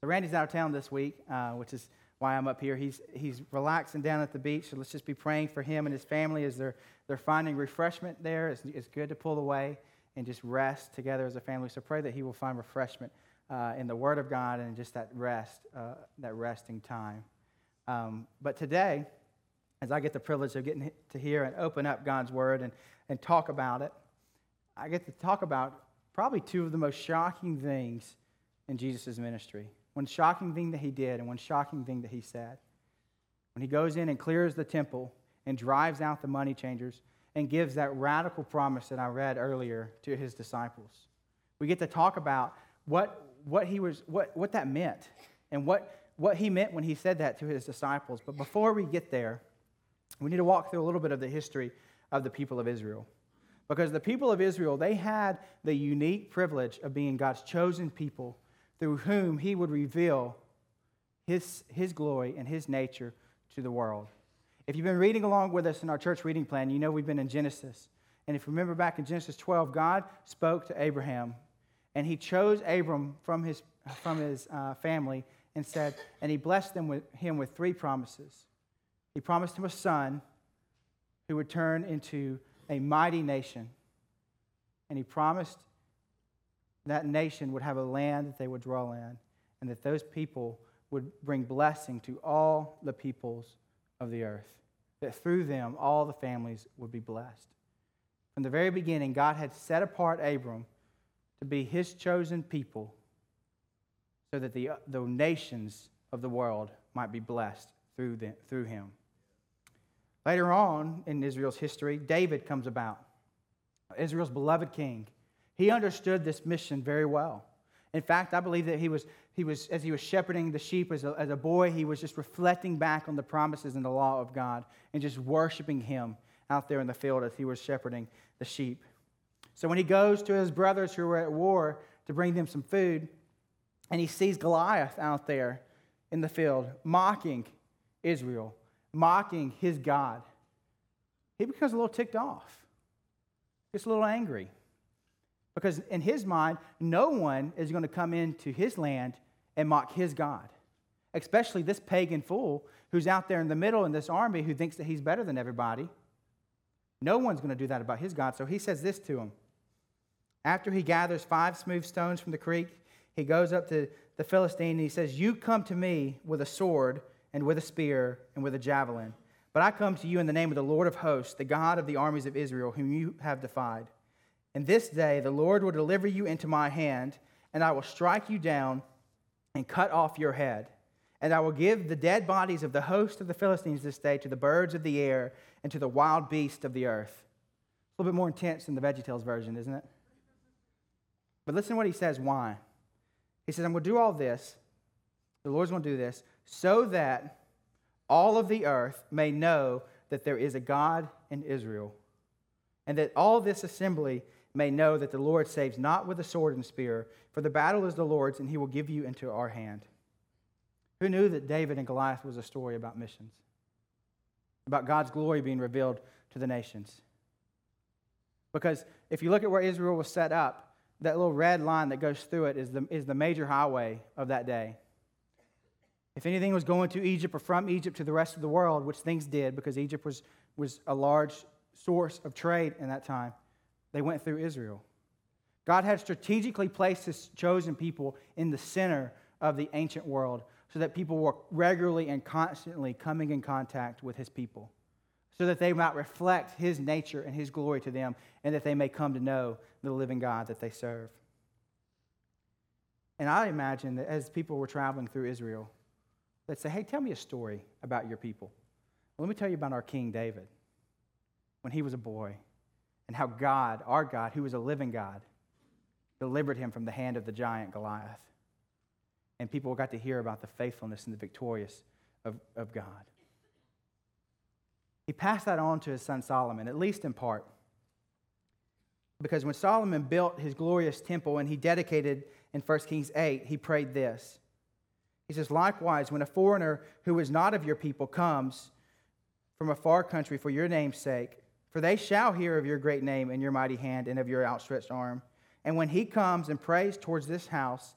So Randy's out of town this week, uh, which is why I'm up here. He's, he's relaxing down at the beach, so let's just be praying for him and his family as they're, they're finding refreshment there. It's, it's good to pull away and just rest together as a family. So pray that he will find refreshment uh, in the Word of God and just that rest, uh, that resting time. Um, but today, as I get the privilege of getting to hear and open up God's Word and, and talk about it, I get to talk about probably two of the most shocking things in Jesus' ministry. One shocking thing that he did and one shocking thing that he said. When he goes in and clears the temple and drives out the money changers and gives that radical promise that I read earlier to his disciples. We get to talk about what, what, he was, what, what that meant and what, what he meant when he said that to his disciples. But before we get there, we need to walk through a little bit of the history of the people of Israel. Because the people of Israel, they had the unique privilege of being God's chosen people through whom he would reveal his, his glory and his nature to the world. If you've been reading along with us in our church reading plan, you know we've been in Genesis. And if you remember back in Genesis 12, God spoke to Abraham, and he chose Abram from his, from his uh, family and said, and he blessed them with, him with three promises. He promised him a son who would turn into a mighty nation. And he promised that nation would have a land that they would dwell in, and that those people would bring blessing to all the peoples of the earth. That through them, all the families would be blessed. From the very beginning, God had set apart Abram to be his chosen people so that the, the nations of the world might be blessed through, the, through him. Later on in Israel's history, David comes about, Israel's beloved king. He understood this mission very well. In fact, I believe that he was, he was as he was shepherding the sheep as a, as a boy, he was just reflecting back on the promises and the law of God and just worshiping him out there in the field as he was shepherding the sheep. So when he goes to his brothers who were at war to bring them some food, and he sees Goliath out there in the field mocking Israel, mocking his God, he becomes a little ticked off. gets a little angry. Because in his mind, no one is going to come into his land and mock his God, especially this pagan fool who's out there in the middle in this army who thinks that he's better than everybody. No one's going to do that about his God. So he says this to him. After he gathers five smooth stones from the creek, he goes up to the Philistine and he says, You come to me with a sword and with a spear and with a javelin. But I come to you in the name of the Lord of hosts, the God of the armies of Israel, whom you have defied. And this day the Lord will deliver you into my hand, and I will strike you down and cut off your head. And I will give the dead bodies of the host of the Philistines this day to the birds of the air and to the wild beasts of the earth. A little bit more intense than the VeggieTales version, isn't it? But listen to what he says why. He says, I'm going to do all this. The Lord's going to do this so that all of the earth may know that there is a God in Israel, and that all this assembly may know that the Lord saves not with a sword and spear, for the battle is the Lord's, and he will give you into our hand. Who knew that David and Goliath was a story about missions? About God's glory being revealed to the nations. Because if you look at where Israel was set up, that little red line that goes through it is the, is the major highway of that day. If anything was going to Egypt or from Egypt to the rest of the world, which things did because Egypt was, was a large source of trade in that time, they went through Israel. God had strategically placed his chosen people in the center of the ancient world so that people were regularly and constantly coming in contact with his people, so that they might reflect his nature and his glory to them, and that they may come to know the living God that they serve. And I imagine that as people were traveling through Israel, they'd say, Hey, tell me a story about your people. Well, let me tell you about our King David when he was a boy and how God, our God, who is a living God, delivered him from the hand of the giant Goliath. And people got to hear about the faithfulness and the victorious of, of God. He passed that on to his son Solomon, at least in part. Because when Solomon built his glorious temple and he dedicated in 1 Kings 8, he prayed this. He says, Likewise, when a foreigner who is not of your people comes from a far country for your name's sake, for they shall hear of your great name and your mighty hand and of your outstretched arm. And when he comes and prays towards this house,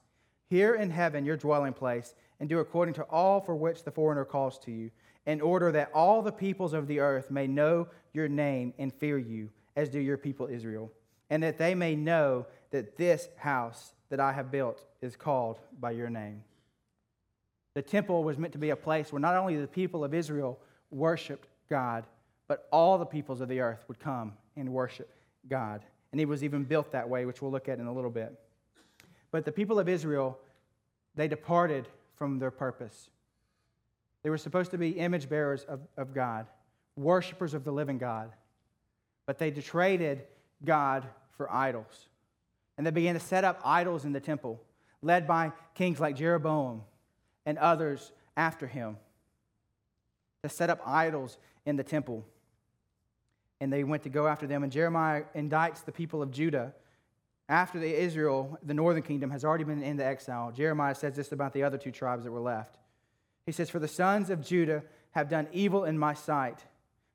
here in heaven your dwelling place, and do according to all for which the foreigner calls to you, in order that all the peoples of the earth may know your name and fear you, as do your people Israel, and that they may know that this house that I have built is called by your name. The temple was meant to be a place where not only the people of Israel worshiped God, but all the peoples of the earth would come and worship God. And it was even built that way, which we'll look at in a little bit. But the people of Israel, they departed from their purpose. They were supposed to be image bearers of, of God, worshipers of the living God. But they traded God for idols. And they began to set up idols in the temple, led by kings like Jeroboam and others after him, to set up idols in the temple. And they went to go after them. And Jeremiah indicts the people of Judah after the Israel, the northern kingdom, has already been into exile, Jeremiah says this about the other two tribes that were left. He says, For the sons of Judah have done evil in my sight,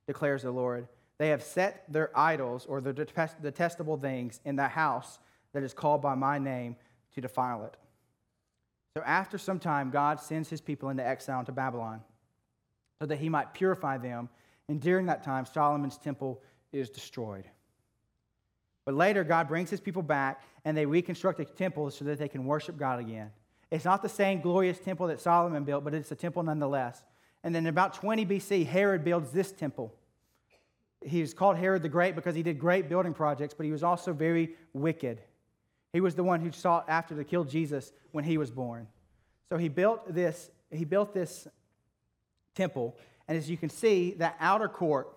declares the Lord. They have set their idols or their detestable things in the house that is called by my name to defile it. So after some time, God sends his people into exile into Babylon so that he might purify them. And during that time, Solomon's temple is destroyed. But later, God brings his people back and they reconstruct the temple so that they can worship God again. It's not the same glorious temple that Solomon built, but it's a temple nonetheless. And then about 20 BC, Herod builds this temple. He was called Herod the Great because he did great building projects, but he was also very wicked. He was the one who sought after to kill Jesus when he was born. So he built this, he built this temple, and as you can see, that outer court,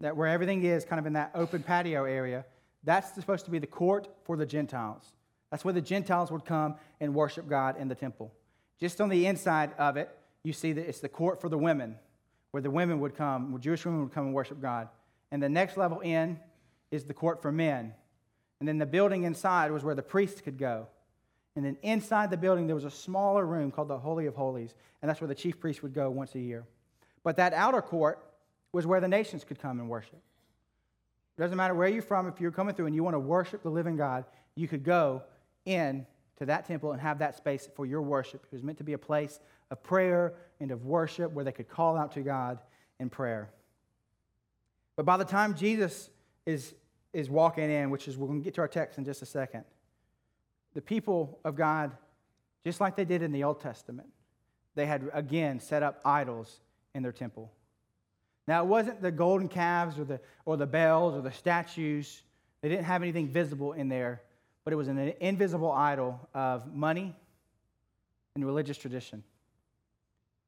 that where everything is, kind of in that open patio area, that's supposed to be the court for the Gentiles. That's where the Gentiles would come and worship God in the temple. Just on the inside of it, you see that it's the court for the women, where the women would come, where Jewish women would come and worship God. And the next level in is the court for men. And then the building inside was where the priests could go. And then inside the building, there was a smaller room called the Holy of Holies, and that's where the chief priest would go once a year. But that outer court was where the nations could come and worship. It doesn't matter where you're from, if you're coming through and you want to worship the living God, you could go in to that temple and have that space for your worship. It was meant to be a place of prayer and of worship where they could call out to God in prayer. But by the time Jesus is, is walking in, which is we're going to get to our text in just a second, the people of God, just like they did in the Old Testament, they had again set up idols in their temple. Now, it wasn't the golden calves or the, or the bells or the statues. They didn't have anything visible in there, but it was an invisible idol of money and religious tradition.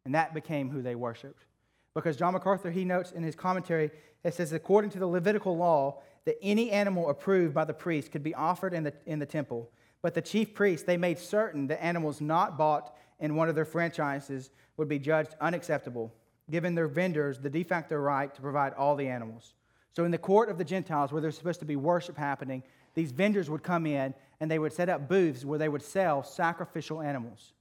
And that became who they worshiped. Because John MacArthur, he notes in his commentary, it says, according to the Levitical law, that any animal approved by the priest could be offered in the, in the temple. But the chief priests, they made certain that animals not bought in one of their franchises would be judged unacceptable given their vendors the de facto right to provide all the animals. So, in the court of the Gentiles, where there's supposed to be worship happening, these vendors would come in and they would set up booths where they would sell sacrificial animals.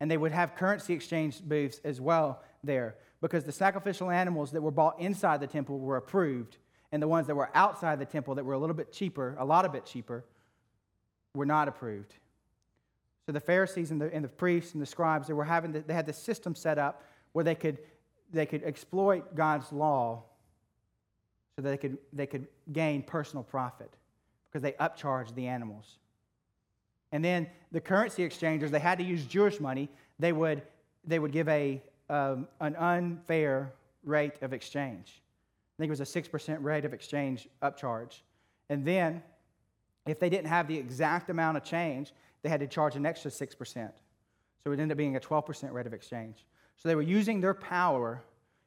And they would have currency exchange booths as well there because the sacrificial animals that were bought inside the temple were approved, and the ones that were outside the temple that were a little bit cheaper, a lot of bit cheaper, were not approved. So the Pharisees and the, and the priests and the scribes, they, were having the, they had this system set up where they could they could exploit God's law so that they could, they could gain personal profit because they upcharged the animals. And then the currency exchangers, they had to use Jewish money. They would, they would give a, um, an unfair rate of exchange. I think it was a 6% rate of exchange upcharge. And then, if they didn't have the exact amount of change, they had to charge an extra 6%. So it ended up being a 12% rate of exchange. So they were using their power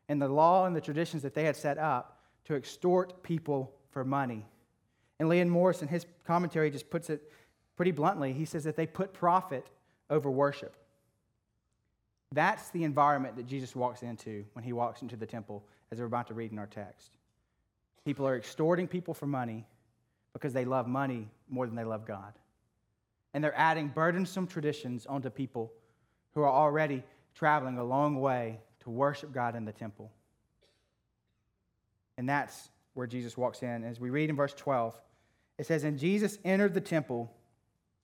and the law and the traditions that they had set up to extort people for money. And Leon Morris, in his commentary, just puts it pretty bluntly. He says that they put profit over worship. That's the environment that Jesus walks into when he walks into the temple, as we're about to read in our text. People are extorting people for money because they love money more than they love God. And they're adding burdensome traditions onto people who are already traveling a long way to worship God in the temple. And that's where Jesus walks in. As we read in verse 12, it says, And Jesus entered the temple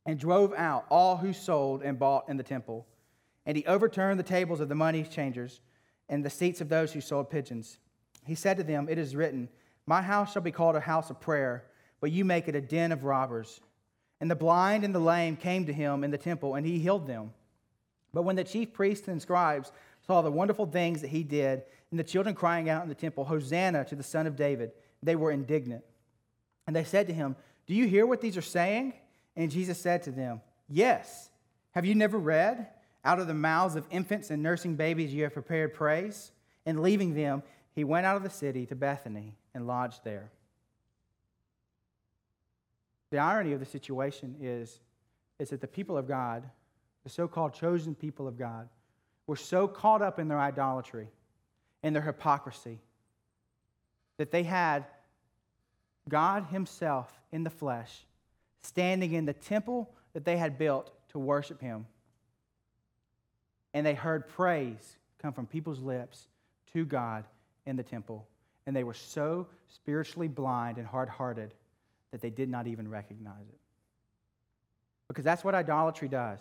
and drove out all who sold and bought in the temple. And he overturned the tables of the money changers and the seats of those who sold pigeons. He said to them, It is written, My house shall be called a house of prayer, but you make it a den of robbers. And the blind and the lame came to him in the temple, and he healed them. But when the chief priests and scribes saw the wonderful things that he did, and the children crying out in the temple, Hosanna to the Son of David, they were indignant. And they said to him, Do you hear what these are saying? And Jesus said to them, Yes. Have you never read? Out of the mouths of infants and nursing babies you have prepared praise. And leaving them, he went out of the city to Bethany and lodged there. The irony of the situation is, is that the people of God, the so called chosen people of God, were so caught up in their idolatry and their hypocrisy that they had God Himself in the flesh standing in the temple that they had built to worship Him. And they heard praise come from people's lips to God in the temple. And they were so spiritually blind and hard hearted that they did not even recognize it. Because that's what idolatry does.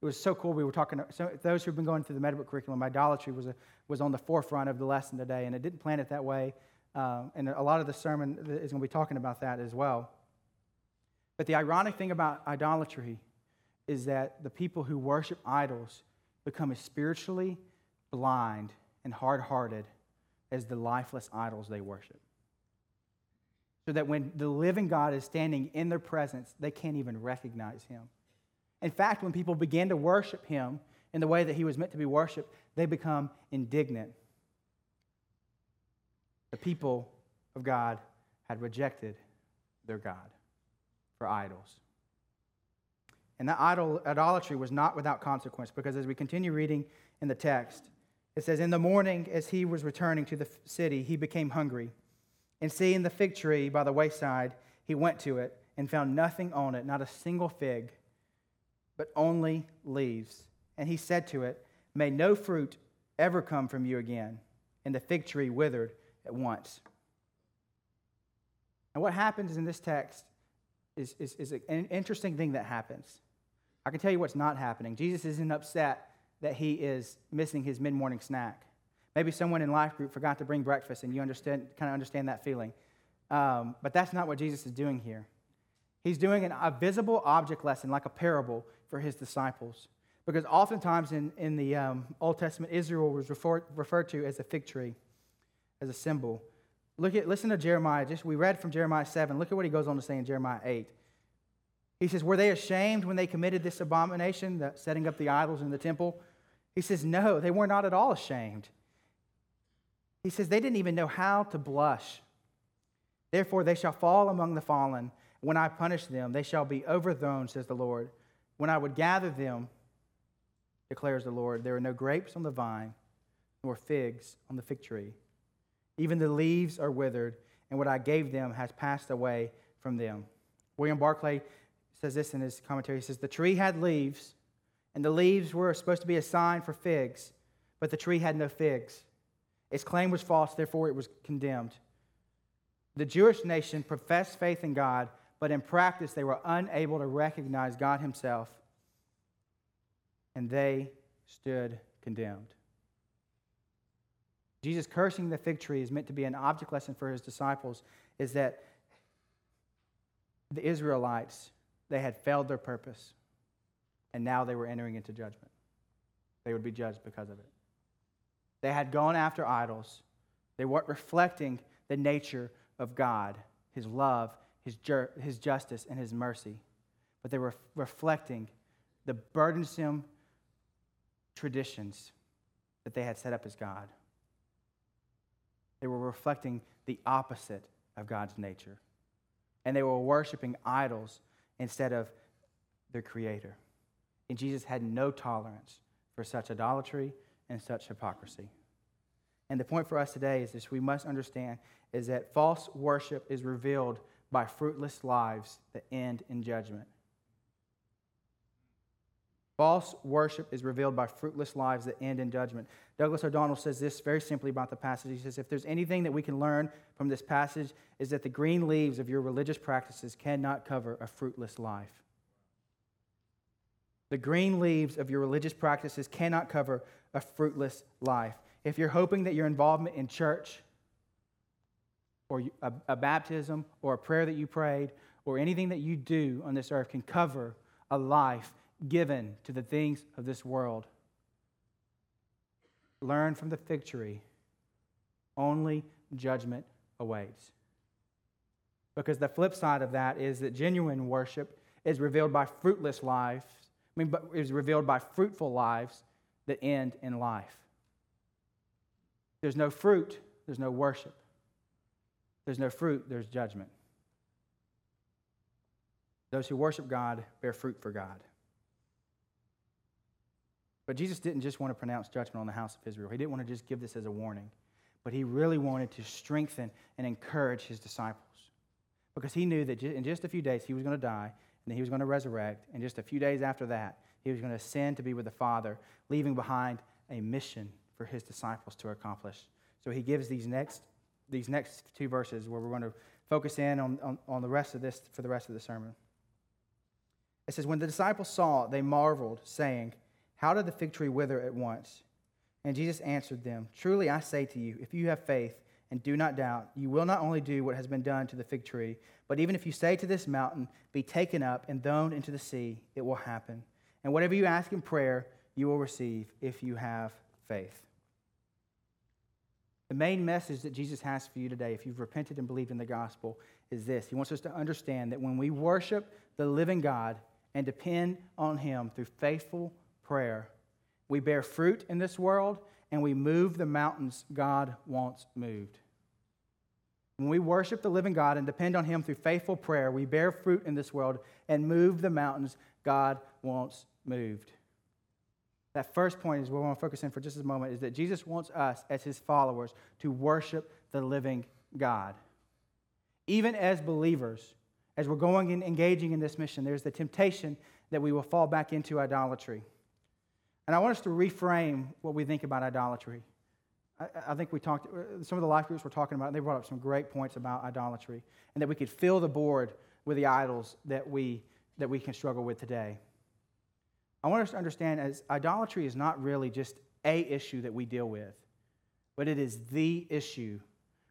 It was so cool. We were talking, so those who've been going through the Meadowbrook curriculum, idolatry was, a, was on the forefront of the lesson today, and it didn't plan it that way. Um, and a lot of the sermon is going to be talking about that as well. But the ironic thing about idolatry is that the people who worship idols become as spiritually blind and hard hearted as the lifeless idols they worship. So that when the living God is standing in their presence, they can't even recognize him. In fact, when people begin to worship him in the way that he was meant to be worshiped, they become indignant. The people of God had rejected their God for idols. And that idol, idolatry was not without consequence because as we continue reading in the text, it says, In the morning, as he was returning to the city, he became hungry. And seeing the fig tree by the wayside, he went to it and found nothing on it, not a single fig, but only leaves. And he said to it, May no fruit ever come from you again. And the fig tree withered at once. And what happens in this text is, is, is an interesting thing that happens. I can tell you what's not happening. Jesus isn't upset that he is missing his mid morning snack. Maybe someone in life group forgot to bring breakfast and you understand, kind of understand that feeling. Um, but that's not what Jesus is doing here. He's doing an, a visible object lesson, like a parable, for his disciples. Because oftentimes in, in the um, Old Testament, Israel was refer, referred to as a fig tree, as a symbol. Look at, listen to Jeremiah. Just we read from Jeremiah 7. Look at what he goes on to say in Jeremiah 8. He says, Were they ashamed when they committed this abomination, the setting up the idols in the temple? He says, No, they were not at all ashamed. He says, They didn't even know how to blush. Therefore, they shall fall among the fallen. When I punish them, they shall be overthrown, says the Lord. When I would gather them, declares the Lord, there are no grapes on the vine, nor figs on the fig tree. Even the leaves are withered, and what I gave them has passed away from them. William Barclay says this in his commentary. He says, The tree had leaves, and the leaves were supposed to be a sign for figs, but the tree had no figs. Its claim was false, therefore it was condemned. The Jewish nation professed faith in God, but in practice they were unable to recognize God Himself, and they stood condemned. Jesus cursing the fig tree is meant to be an object lesson for his disciples, is that the Israelites, they had failed their purpose, and now they were entering into judgment. They would be judged because of it. They had gone after idols. They weren't reflecting the nature of God, His love, His, his justice, and His mercy. But they were reflecting the burdensome traditions that they had set up as God. They were reflecting the opposite of God's nature. And they were worshiping idols instead of their Creator. And Jesus had no tolerance for such idolatry and such hypocrisy. And the point for us today is this we must understand is that false worship is revealed by fruitless lives that end in judgment. False worship is revealed by fruitless lives that end in judgment. Douglas O'Donnell says this very simply about the passage. He says, If there's anything that we can learn from this passage, is that the green leaves of your religious practices cannot cover a fruitless life. The green leaves of your religious practices cannot cover a fruitless life. If you're hoping that your involvement in church or a, a, baptism or a prayer that you prayed or anything that you do on this earth can cover a life given to the things of this world, learn from the fig tree. Only judgment awaits. Because the flip side of that is that genuine worship is revealed by fruitless lives. Mean, but is revealed by fruitful lives that end in life. There's no fruit, there's no worship. There's no fruit, there's judgment. Those who worship God bear fruit for God. But Jesus didn't just want to pronounce judgment on the house of Israel. He didn't want to just give this as a warning, but he really wanted to strengthen and encourage his disciples because he knew that in just a few days he was going to die and he was going to resurrect. And just a few days after that, he was going to ascend to be with the Father, leaving behind a mission for his disciples to accomplish. So he gives these next, these next two verses where we're going to focus in on, on, on the rest of this for the rest of the sermon. It says, When the disciples saw it, they marveled, saying, How did the fig tree wither at once? And Jesus answered them, Truly I say to you, if you have faith and do not doubt, you will not only do what has been done to the fig tree, but even if you say to this mountain, Be taken up and thrown into the sea, it will happen. And whatever you ask in prayer, you will receive if you have faith. The main message that Jesus has for you today, if you've repented and believed in the gospel, is this He wants us to understand that when we worship the living God and depend on Him through faithful prayer, we bear fruit in this world and we move the mountains God wants moved. When we worship the living God and depend on Him through faithful prayer, we bear fruit in this world and move the mountains God wants moved. That first point is what we want to focus in for just a moment is that Jesus wants us as His followers to worship the living God. Even as believers, as we're going and engaging in this mission, there's the temptation that we will fall back into idolatry. And I want us to reframe what we think about idolatry. I, I, think we talked, uh, some of the life groups were talking about, they brought up some great points about idolatry, and that we could fill the board with the idols that we, that we can struggle with today. I want us to understand as idolatry is not really just a issue that we deal with, but it is the issue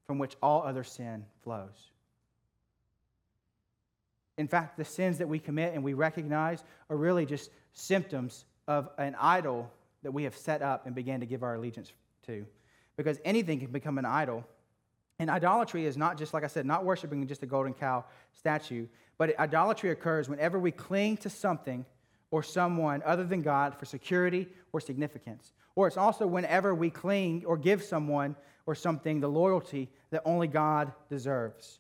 from which all other sin flows. In fact, the sins that we commit and we recognize are really just symptoms of an idol that we have set up and began to give our allegiance to. Because anything can become an idol. And idolatry is not just, like I said, not worshiping just a golden cow statue, but idolatry occurs whenever we cling to something or someone other than God for security or significance. Or it's also whenever we cling or give someone or something the loyalty that only God deserves.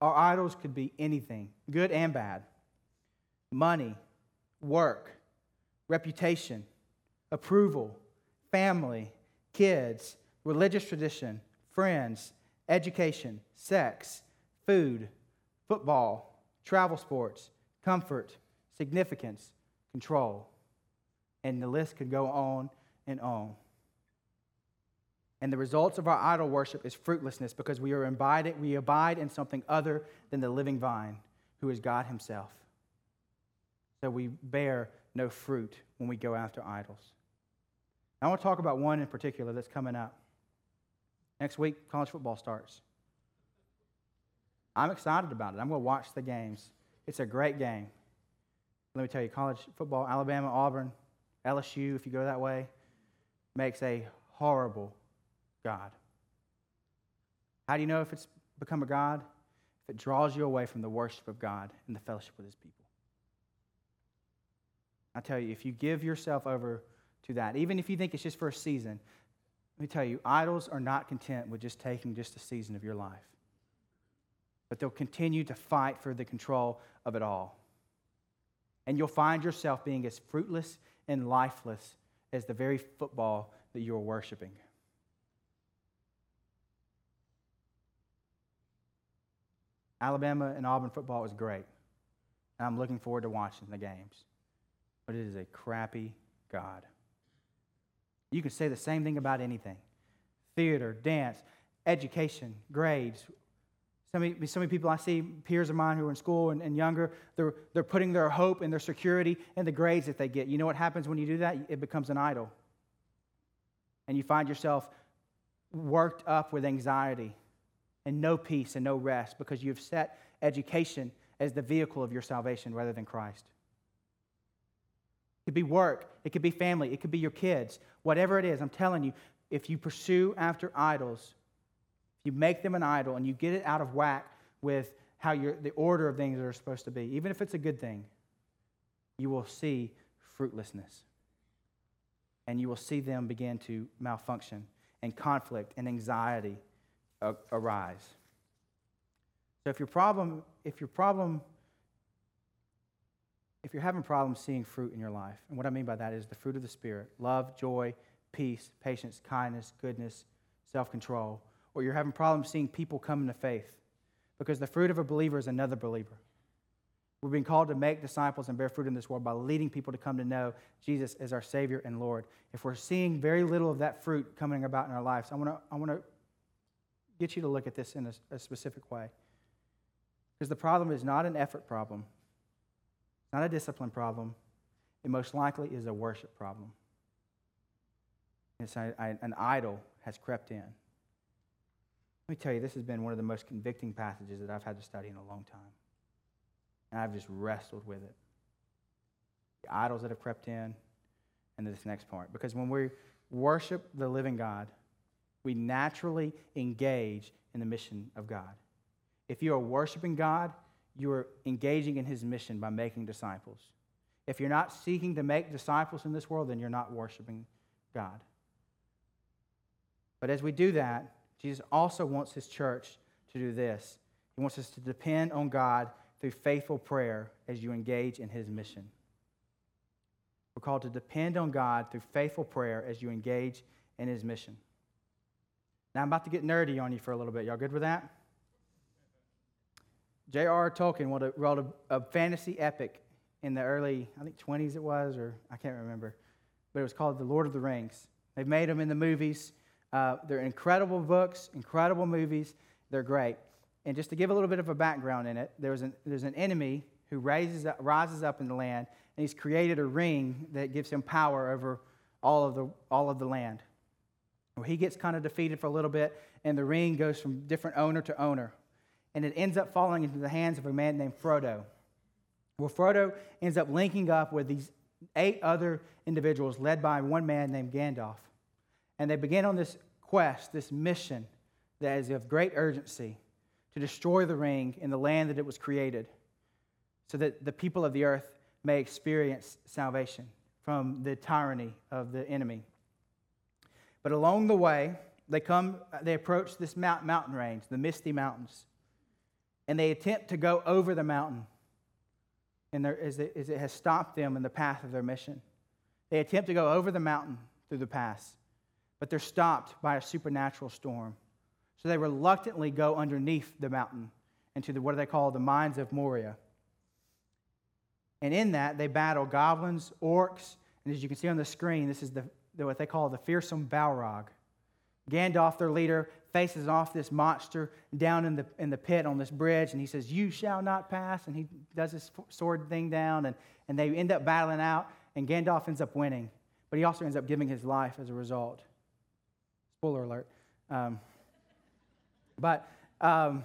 Our idols could be anything, good and bad money, work, reputation, approval, family, kids, religious tradition, friends, education, sex, food, football, travel sports, comfort, significance, control. And the list could go on and on. And the results of our idol worship is fruitlessness because we are abide, we abide in something other than the living vine, who is God Himself. So we bear no fruit when we go after idols. I want to talk about one in particular that's coming up. Next week, college football starts. I'm excited about it. I'm going to watch the games. It's a great game. Let me tell you, college football, Alabama, Auburn, LSU, if you go that way, makes a horrible God. How do you know if it's become a God? If it draws you away from the worship of God and the fellowship with his people. I tell you, if you give yourself over to that, even if you think it's just for a season, let me tell you, idols are not content with just taking just a season of your life. But they'll continue to fight for the control of it all. And you'll find yourself being as fruitless and lifeless as the very football that you're worshiping. Alabama and Auburn football is great. And I'm looking forward to watching the games but it is a crappy God. You can say the same thing about anything theater, dance, education, grades, So many, so many people I see, peers of mine who are in school and, and younger, they're, they're putting their hope and their security in the grades that they get. You know what happens when you do that? It becomes an idol. And you find yourself worked up with anxiety and no peace and no rest because you've set education as the vehicle of your salvation rather than Christ. It could be work, it could be family, it could be your kids. Whatever it is, I'm telling you, if you pursue after idols, you make them an idol and you get it out of whack with how you're, the order of things are supposed to be, even if it's a good thing, you will see fruitlessness. And you will see them begin to malfunction and conflict and anxiety arise. So if your problem, if your problem, if you're having problems seeing fruit in your life, and what I mean by that is the fruit of the Spirit love, joy, peace, patience, kindness, goodness, self control, or you're having problems seeing people come into faith, because the fruit of a believer is another believer. We're being called to make disciples and bear fruit in this world by leading people to come to know Jesus as our Savior and Lord. If we're seeing very little of that fruit coming about in our lives, I want to I want to get you to look at this in a, a specific way. Because the problem is not an effort problem, not a discipline problem. It most likely is a worship problem. It's a, a, an idol has crept in. Let me tell you, this has been one of the most convicting passages that I've had to study in a long time. And I've just wrestled with it. The idols that have crept in, and this next part. Because when we worship the living God, we naturally engage in the mission of God. If you are worshiping God, you are engaging in his mission by making disciples. If you're not seeking to make disciples in this world, then you're not worshiping God. But as we do that, Jesus also wants his church to do this. He wants us to depend on God through faithful prayer as you engage in his mission. We're called to depend on God through faithful prayer as you engage in his mission. Now, I'm about to get nerdy on you for a little bit. Y'all good with that? J.R.R. Tolkien wrote a, a, fantasy epic in the early, I think 20s it was, or I can't remember, but it was called The Lord of the Rings. They've made them in the movies. Uh, they're incredible books, incredible movies. They're great. And just to give a little bit of a background in it, there's an, there's an enemy who raises rises up in the land, and he's created a ring that gives him power over all of the, all of the land. Well, he gets kind of defeated for a little bit, and the ring goes from different owner to owner. And it ends up falling into the hands of a man named Frodo. Well, Frodo ends up linking up with these eight other individuals led by one man named Gandalf. And they begin on this quest, this mission that is of great urgency to destroy the ring in the land that it was created so that the people of the earth may experience salvation from the tyranny of the enemy. But along the way, they come, they approach this mountain range, the Misty Mountains, and they attempt to go over the mountain. And as, it, as it has stopped them in the path of their mission, they attempt to go over the mountain through the pass, but they're stopped by a supernatural storm. So they reluctantly go underneath the mountain into the, what do they call the mines of Moria. And in that, they battle goblins, orcs, and as you can see on the screen, this is the what they call the fearsome Balrog. Gandalf, their leader, faces off this monster down in the, in the pit on this bridge, and he says, You shall not pass. And he does this sword thing down, and, and they end up battling out, and Gandalf ends up winning. But he also ends up giving his life as a result. Spoiler alert. Um, but um,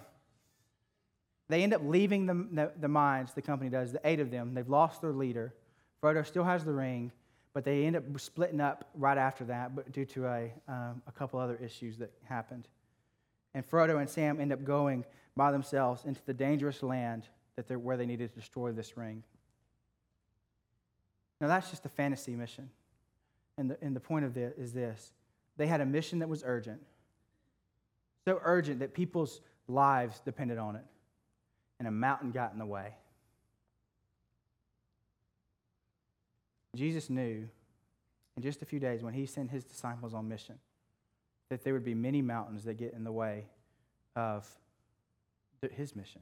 they end up leaving the, the, the mines, the company does, the eight of them. They've lost their leader. Frodo still has the ring, but they end up splitting up right after that, but due to a, um, a couple other issues that happened. And Frodo and Sam end up going by themselves into the dangerous land that they're, where they needed to destroy this ring. Now, that's just a fantasy mission. And the, and the point of it is this they had a mission that was urgent so urgent that people's lives depended on it. And a mountain got in the way. Jesus knew in just a few days when he sent his disciples on mission that there would be many mountains that get in the way of his mission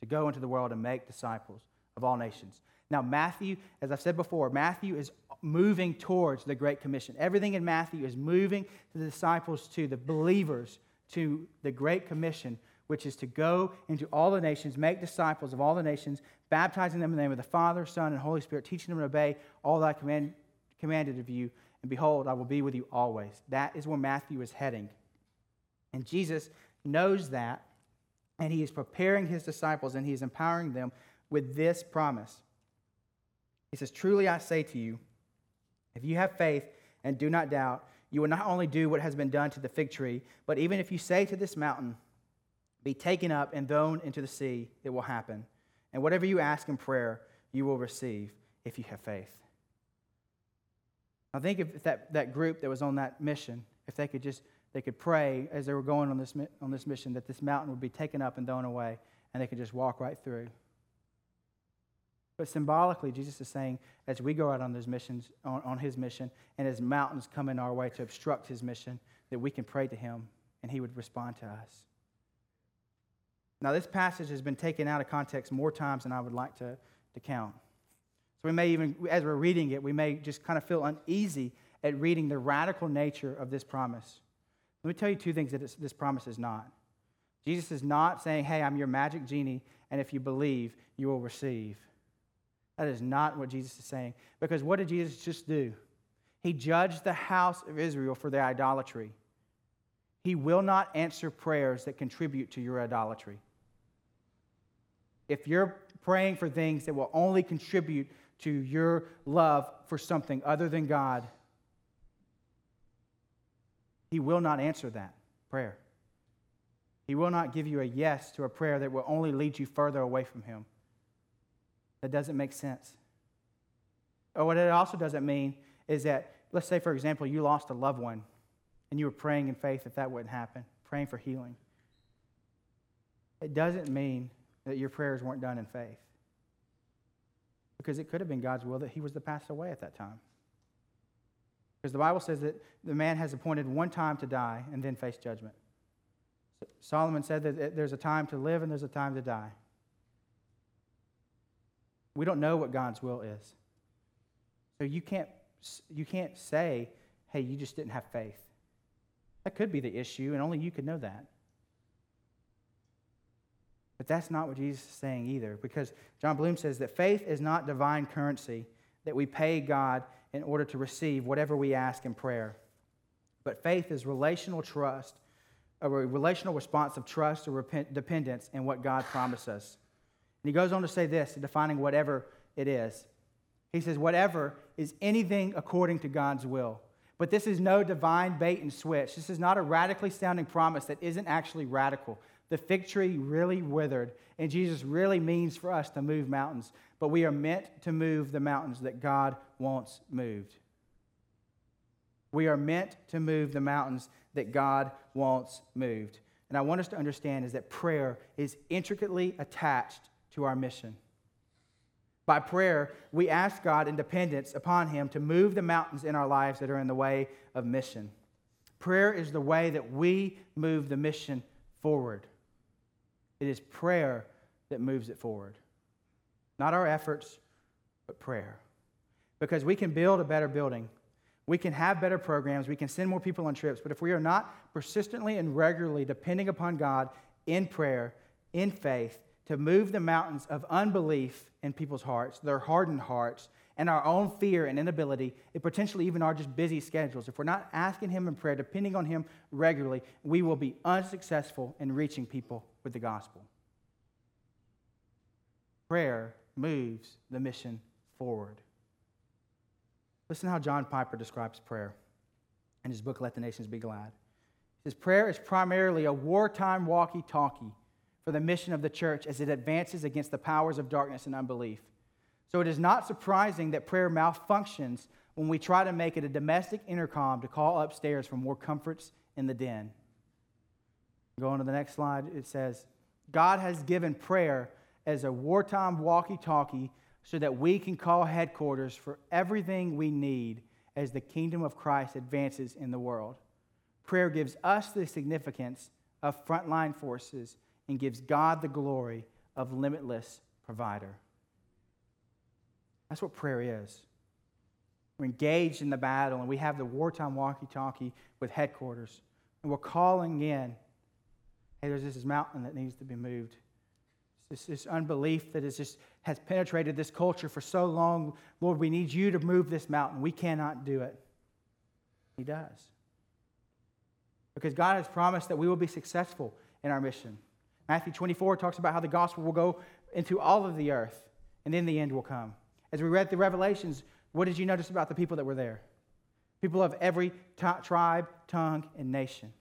to go into the world and make disciples of all nations. Now, Matthew, as I've said before, Matthew is moving towards the Great Commission. Everything in Matthew is moving to the disciples, to the believers to the Great Commission, which is to go into all the nations, make disciples of all the nations, baptizing them in the name of the Father, Son, and Holy Spirit, teaching them to obey all that I command, commanded of you. And behold, I will be with you always. That is where Matthew is heading. And Jesus knows that, and he is preparing his disciples and he is empowering them with this promise. He says, Truly I say to you, if you have faith and do not doubt, you will not only do what has been done to the fig tree, but even if you say to this mountain, Be taken up and thrown into the sea, it will happen. And whatever you ask in prayer, you will receive if you have faith. I think if that, that group that was on that mission, if they could just they could pray as they were going on this, on this mission that this mountain would be taken up and thrown away, and they could just walk right through. But symbolically, Jesus is saying, as we go out on those missions, on, on his mission, and as mountains come in our way to obstruct his mission, that we can pray to him and he would respond to us. Now, this passage has been taken out of context more times than I would like to, to count. So we may even, as we're reading it, we may just kind of feel uneasy at reading the radical nature of this promise. Let me tell you two things that this promise is not. Jesus is not saying, hey, I'm your magic genie, and if you believe, you will receive. That is not what Jesus is saying. Because what did Jesus just do? He judged the house of Israel for their idolatry. He will not answer prayers that contribute to your idolatry. If you're praying for things that will only contribute to your love for something other than God, He will not answer that prayer. He will not give you a yes to a prayer that will only lead you further away from Him. That doesn't make sense. Or what it also doesn't mean is that, let's say, for example, you lost a loved one and you were praying in faith that that wouldn't happen, praying for healing. It doesn't mean that your prayers weren't done in faith. Because it could have been God's will that he was to pass away at that time. Because the Bible says that the man has appointed one time to die and then face judgment. Solomon said that there's a time to live and there's a time to die. We don't know what God's will is. So you can't, you can't say, hey, you just didn't have faith. That could be the issue, and only you could know that. But that's not what Jesus is saying either, because Jon Bloom says that faith is not divine currency that we pay God in order to receive whatever we ask in prayer. But faith is relational trust, a relational response of trust or dependence in what God promised us. And he goes on to say this, defining whatever it is. He says, whatever is anything according to God's will. But this is no divine bait and switch. This is not a radically sounding promise that isn't actually radical. The fig tree really withered, and Jesus really means for us to move mountains. But we are meant to move the mountains that God wants moved. We are meant to move the mountains that God wants moved. And I want us to understand is that prayer is intricately attached to our mission. By prayer, we ask God in dependence upon Him to move the mountains in our lives that are in the way of mission. Prayer is the way that we move the mission forward. It is prayer that moves it forward. Not our efforts, but prayer. Because we can build a better building, we can have better programs, we can send more people on trips, but if we are not persistently and regularly depending upon God in prayer, in faith, to move the mountains of unbelief in people's hearts, their hardened hearts, and our own fear and inability, and potentially even our just busy schedules. If we're not asking Him in prayer, depending on Him regularly, we will be unsuccessful in reaching people with the gospel. Prayer moves the mission forward. Listen how John Piper describes prayer in his book, Let the Nations Be Glad. He says, Prayer is primarily a wartime walkie talkie for the mission of the church as it advances against the powers of darkness and unbelief. So it is not surprising that prayer malfunctions when we try to make it a domestic intercom to call upstairs for more comforts in the den. Go on to the next slide. It says, God has given prayer as a wartime walkie talkie so that we can call headquarters for everything we need as the kingdom of Christ advances in the world. Prayer gives us the significance of frontline forces and gives God the glory of limitless provider. That's what prayer is. We're engaged in the battle, and we have the wartime walkie talkie with headquarters, and we're calling in hey, there's this mountain that needs to be moved. This, this unbelief that is just has penetrated this culture for so long. Lord, we need you to move this mountain. We cannot do it. He does. Because God has promised that we will be successful in our mission. Matthew 24 talks about how the gospel will go into all of the earth, and then the end will come. As we read the Revelations, what did you notice about the people that were there? People of every t- tribe, tongue, and nation.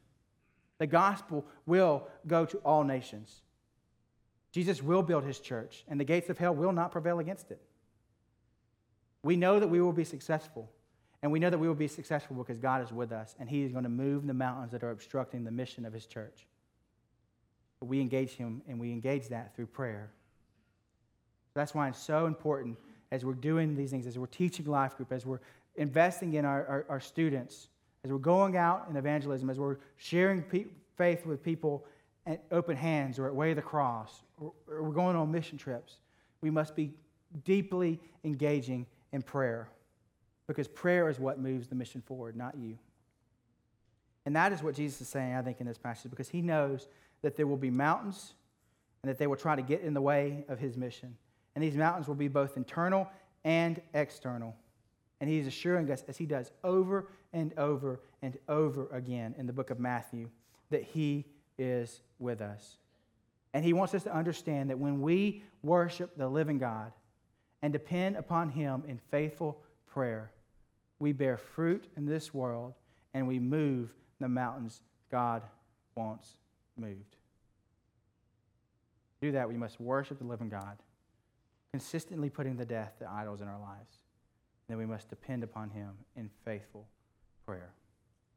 The gospel will go to all nations. Jesus will build his church, and the gates of hell will not prevail against it. We know that we will be successful, and we know that we will be successful because God is with us, and he is going to move the mountains that are obstructing the mission of his church. But we engage him, and we engage that through prayer. That's why it's so important as we're doing these things, as we're teaching life group, as we're investing in our, our, our students, as we're going out in evangelism, as we're sharing pe- faith with people at open hands or at Way of the Cross, or, or we're going on mission trips, we must be deeply engaging in prayer because prayer is what moves the mission forward, not you. And that is what Jesus is saying, I think, in this passage, because he knows that there will be mountains and that they will try to get in the way of his mission. And these mountains will be both internal and external. And he's assuring us, as he does over and over and over again in the book of Matthew, that he is with us. And he wants us to understand that when we worship the living God and depend upon him in faithful prayer, we bear fruit in this world and we move the mountains God wants moved. To do that, we must worship the living God, consistently putting to death the idols in our lives. Then we must depend upon him in faithful prayer.